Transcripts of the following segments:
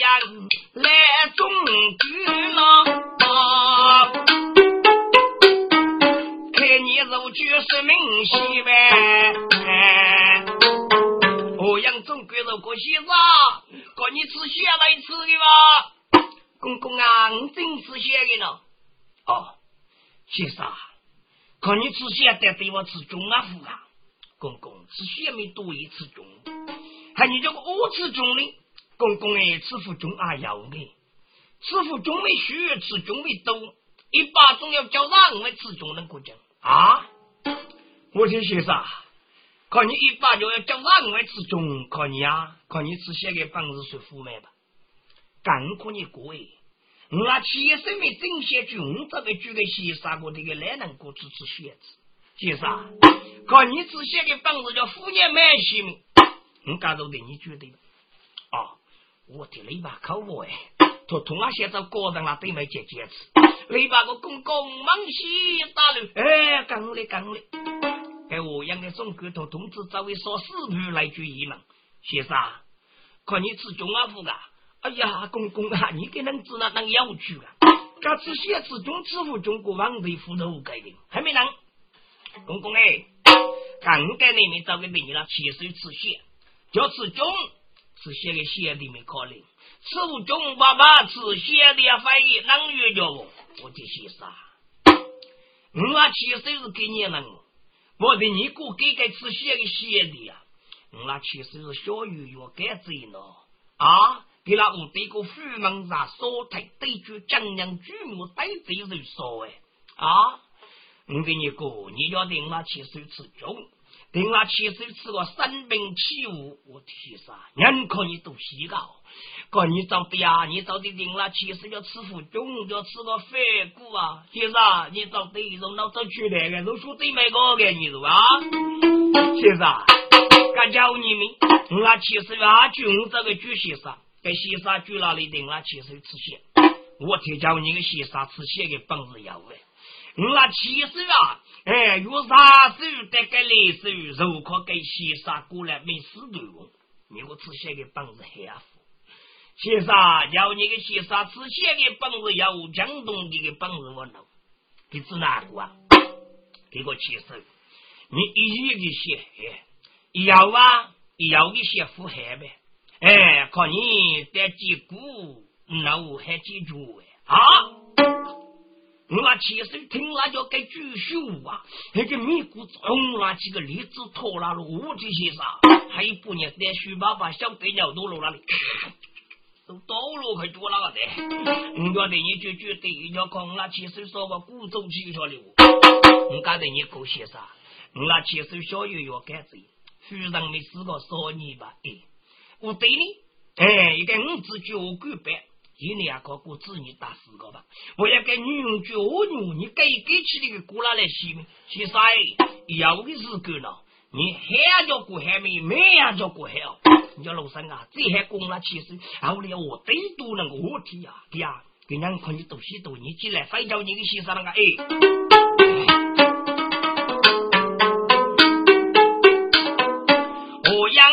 样来中举了，看你如举是明西呗。欧阳总归是过西子，哥你吃血来吃的吧？公公啊，我真吃血的呢。哦，先生，看你吃血得对我吃中啊福啊。公公吃血没多一次中，还你这个二次中呢？公公哎，吃副中啊要的，吃副中没虚，吃中没多，一把中要叫让我吃中能过奖啊！我听先生，看你一把就要叫让我吃中，看你啊，看你吃血的本事是富美吧？干可你过哎，我七十没正血中，这个举个先生过这个来能过吃吃血子。先生，看你吃血的本事叫富年满西命，我感受的你觉得？哦。我的雷把口我哎，他同啊写在高人那对面接接次，雷把个公公忙西打了，哎，干嘞干嘞，哎，我养的总管头同志找位说四盘来句一门，先生，看你吃中啊福啊，哎呀，公公啊，你给人知那当要去啊，这吃血吃中吃福中国王队斧头改的，还没能，公公哎，刚该那面找个你了，亲手吃血，就吃中。吃血的血的没考虑，吃中爸爸吃血的反应能越叫我，我的先生，我其实是给你人，我的你哥给给吃血的血的呀，我其实是小鱼要该走呢啊，给那五对个虎门上烧台对住江洋巨木对贼人说哎啊，我给你哥，你要定那其实吃中。等那七岁吃个生病起雾，我天啥？人可以都洗高，哥你找的呀？你找的定那七岁要吃腐中，要吃个反骨啊？先生，你找的一种老早出来的，都说对没个给你是吧？先生，敢教你们，那七岁啊，就这个举先生，给先生举那里定那七岁吃血，我听教你个先生吃血的本事要的。那七岁啊，哎，有啥手得个来手，如果给先生过来没事的哦，你我吃些个本事还富。先生要你个先生吃些个本事，要江东的本事我弄，你指哪个啊？给我七岁，你一个些，要啊，要一些富海呗。哎，看你得几股，那我还记住哎啊。我其实听那叫该举手啊，那个米谷中那几个栗子拖拉了五这些啥，还有半年在书爸爸小对鸟多了那里，都到了快做那个的。我觉得你就觉得你要看那其实说个古走起下来，我觉得你够些啥？我其实小月要改罪，书上没试过说你吧？哎，我对你，哎，一个五子教官班。你两个过子女打四个吧，我要给女佣脚女，你给给起那个过来来洗没？其实要的是够了，你还叫过还没，没呀叫过还哦。你叫老三啊，这还供了其实，后来我最多那个问题呀，对呀，给人看你东西多，你进来非叫你个先生那个哎。欧阳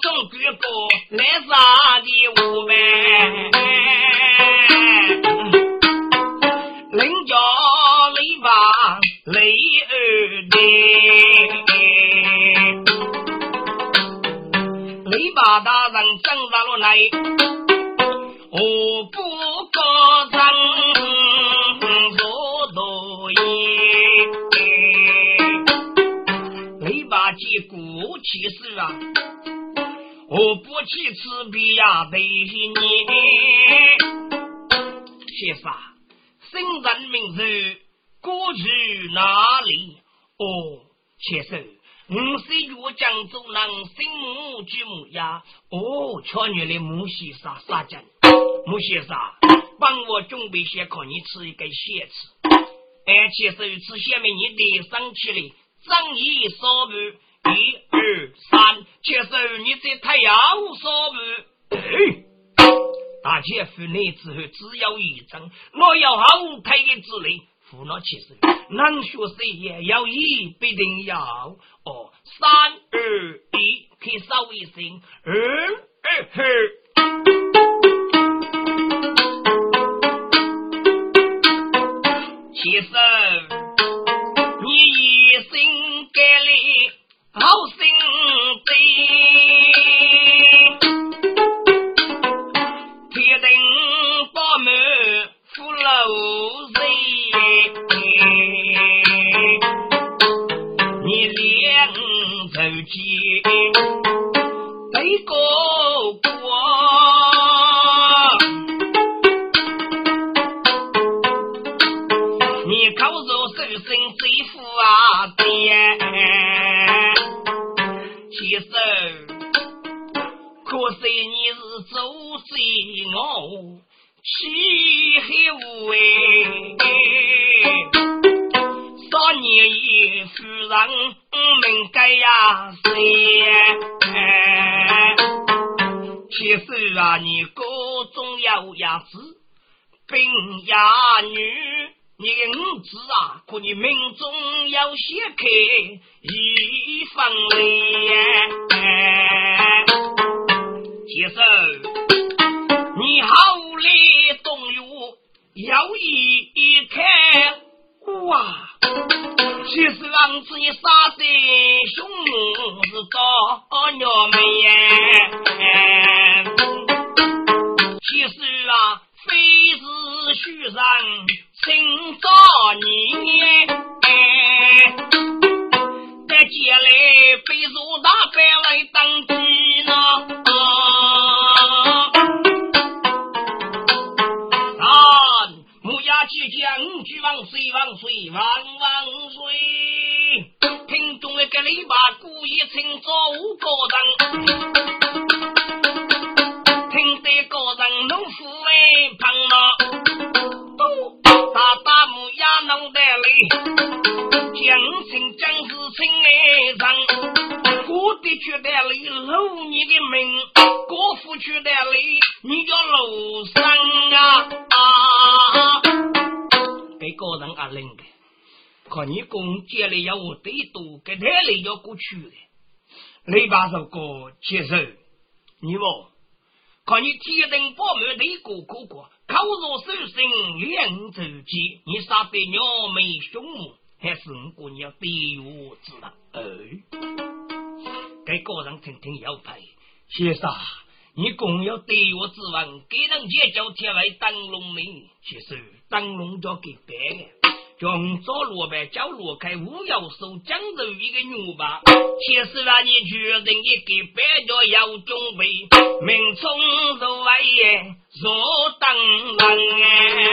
总举过来啥的五百。的，雷把大人整上了来，我不可争做多言。雷把几股气势啊，我不去吃比呀对你，先生，圣人名字。过去哪里？哦，先生，五岁月江州人姓母举母呀。哦，巧女的母先生杀将，母先生帮我准备些给你吃一个血吃。哎，先生吃下面你得上去了，正义扫步，一二三，先生你在太阳扫步。大姐夫来之后只有一张，我要后台的之类。服了其实能学谁也要一必定要哦。三二一，可以一声行。嗯二二。七实你一生给力，好心对。你口若手生最富啊爹，其实可惜你是走贼我漆黑无哎。少年也夫人们该呀谁？其实啊，你各种要伢子，兵呀女，你的五子啊，可你命中要写开一分嘞。其实你好来动用，要一看哇。其实郎子你杀即将举万岁万岁万万岁！听众的个篱笆故意称作五个人，听得个人农夫哎胖了，都大大木呀弄得嘞，将心将事情来人，的觉得嘞搂你的命，国父觉得嘞你叫楼上啊啊！给个人啊，领的，看你公接了要我对多，给他来要过去的。你把这个接受，你不？看你天灯宝满的一个哥哥，口若手生两周见，你杀得鸟眉凶目，还是我姑娘对我知道？哎，给个人听听要配，先生。你共要对我指望，给人结交天外灯笼明，其实灯笼叫给白的，用做罗板叫罗开，五要手江州一个牛吧。其实让你决定一个白叫要准备，命中如外耶，若灯笼哎。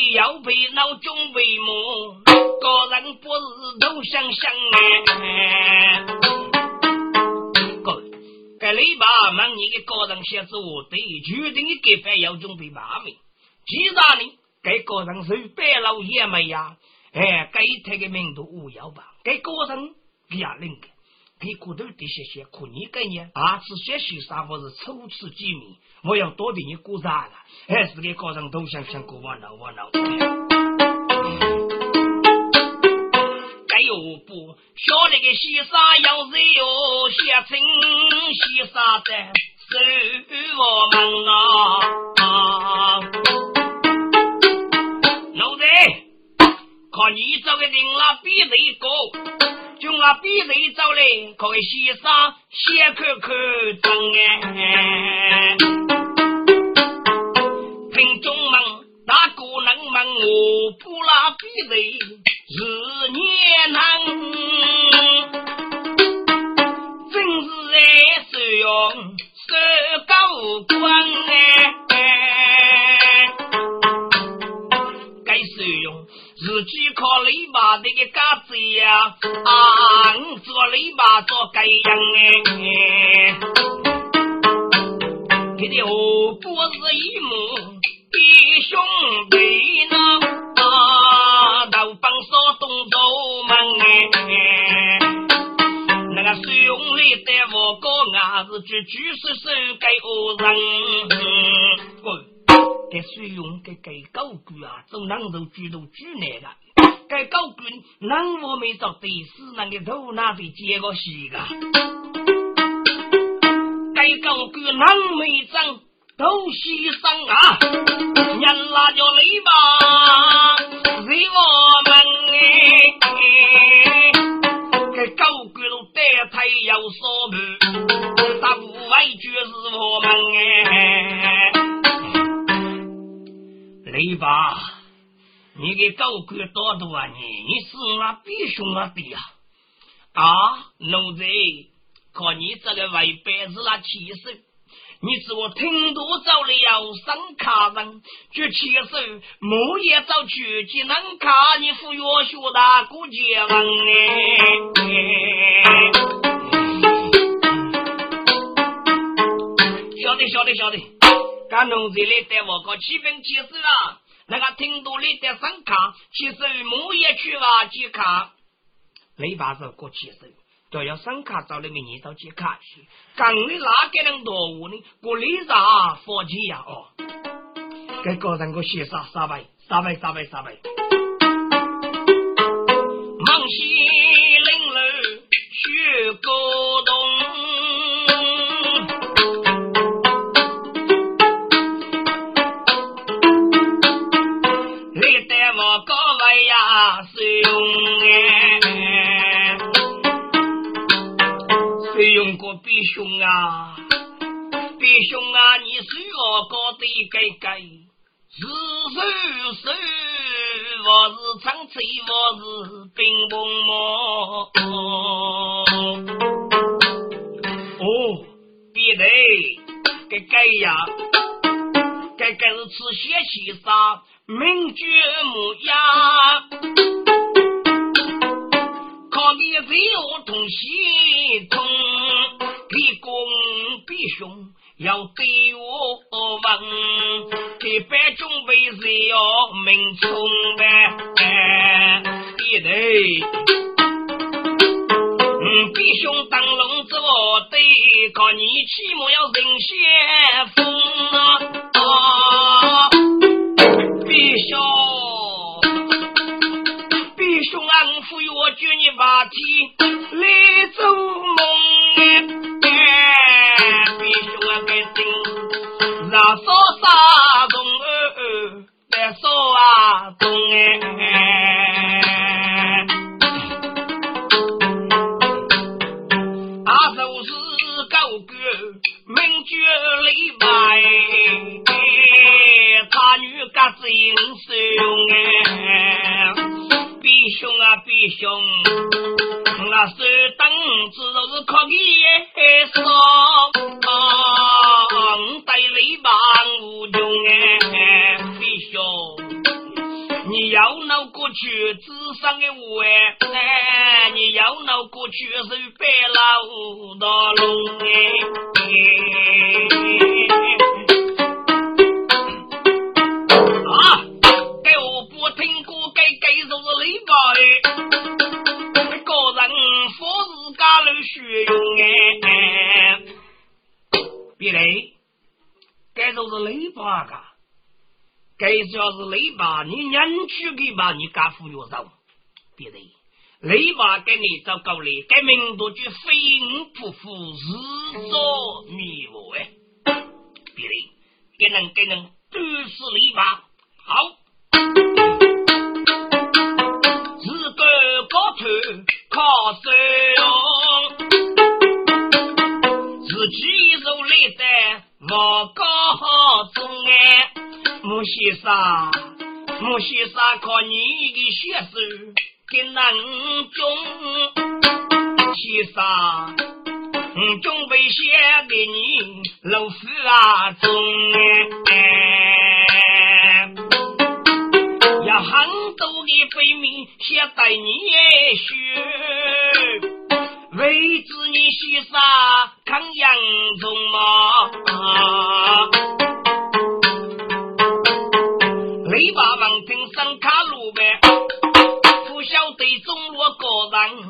你要被老中为母，个人不是都想想哎。哥，该篱笆问你的个人写字我对，决定你给饭要准备八名。其实呢，该个人是白老爷们呀，哎，该他的名都无要吧？该个人也领。给骨头的些些苦你概念，二次学习啥或是初次见面，我要多给你鼓掌了，还是给高人都想想过我闹我闹。该有不晓得个西沙要是哟，写成西沙的是我们啊！老子看你这个人了比谁高。就我比谁走嘞，可以先上先看看中哎。听众们，大哥能问我不拉比谁笆做盖样哎，他的后不是一母弟兄弟呢，啊，都帮手动手忙哎，那个水用里的我哥伢子举举手手给恶人。给使用给给高举啊，总能够举到举难的。该高官能我没找对死那个头拿的接个戏个，该高官能没长都牺牲啊，人拉就来吧，随我们哎，该高官都带太有所不，大无畏就是我们哎，来吧。你给高官多多啊！你你是我弟兄啊的呀！啊，奴才，看你这个外辈子那气势，你是我听多早了要上卡人，这气势木也早去只能看你副药学大姑姐们哎！晓得晓得晓得，干奴才来带我个起兵起事了。那个听多里的声卡，其实木也去啊去卡，雷把子过去手，都要声卡找你们年到去卡去。刚你哪个人多我呢？过里啥佛气呀？哦，给个人个写啥啥位？啥位？啥位？啥位？忙西岭路去沟使用哎，使用个弟兄啊，比熊啊，你是我高的哥哥，是是是，我是长嘴，我是冰崩么？哦，别的哥哥呀，哥哥是吃血气啥？名绝木呀，你只有同心同，立功必兄要对我问，给百种为是要命冲呗，一对，弟兄当龙子我对，靠你起码要人先锋啊。弟兄，我赋予我叫你把天来做梦哎，弟兄啊，该听让说啥动儿来说啊动哎，啊就是高歌名绝李白。兄，我手凳子都是可以烧，带雷棒无穷哎，弟兄，你要闹过去只上的我哎，你要闹过去是该就是李白，你人去的吧，你家富有少，别嘞，李白给你找够了，该名多句飞鹰扑虎，日作迷雾哎，别嘞，给人给人都是李白好。高头靠山用，自己手里的莫高中哎，先生，木先生靠你的血手给能中，先生，准备写给你老师啊中哎。要很多的飞米先带你学，为子你西沙看杨宗嘛。卡路呗，不晓得中我个人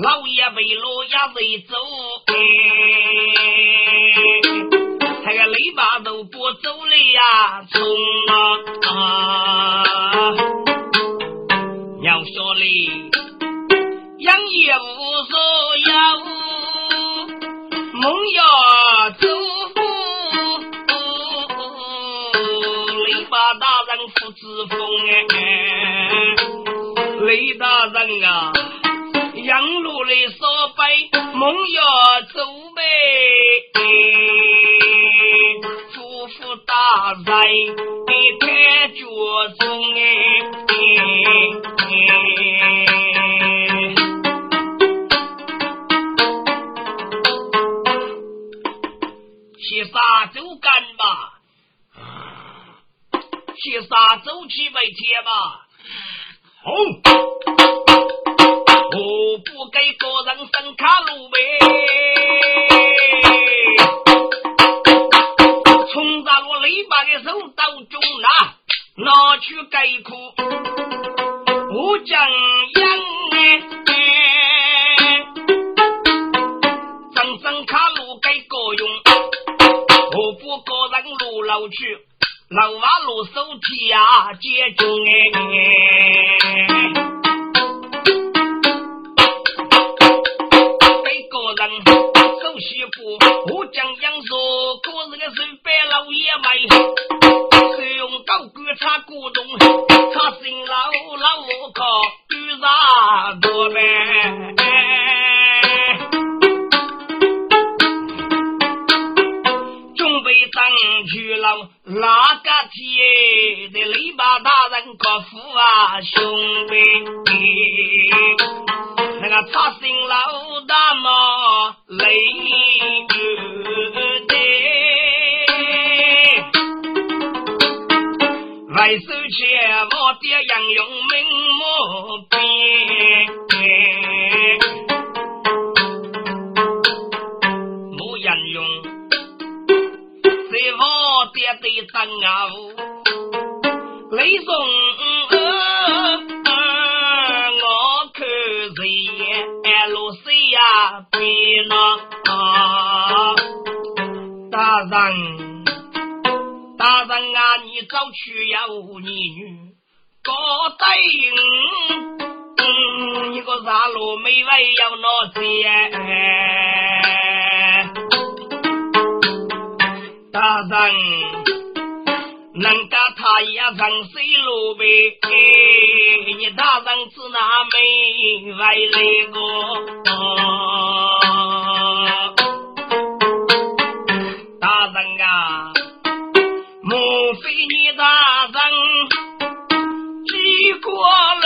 老爷为罗也为走。那个篱笆都不走了呀，冲啊！要说嘞，养也无所有，梦要走篱笆大人福之风哎，雷大人啊，养路的所背，梦要走呗。大人你看脚中哎，去杀走干吧，去杀走去为天吧。好，我不给个人生卡路呗。把个手刀中拿，拿去盖苦，我将养哎，整整卡路该够用，我不个人路老去，老娃路手提啊接中哎。我将杨说，可是个是白老爷们，是用高官插古董，插新老老靠干啥多呗？准备登去了，哪个天的雷巴大人可服啊，兄弟。那个插新老大嘛，雷得外手前我的杨勇明目边，莫杨勇在我爹的对等啊，雷松。别那大人，大人啊，你早去呀，你女高答应，你个啥路没为要拿钱？大人，能够他也上水路呗？你大人吃哪门外的果大人啊莫非你大人吃过了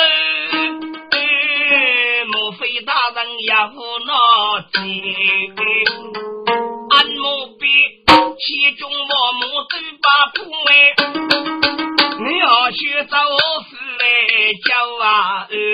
莫非大人要闹饥俺莫比其中我木嘴巴不美你要去找叫啊二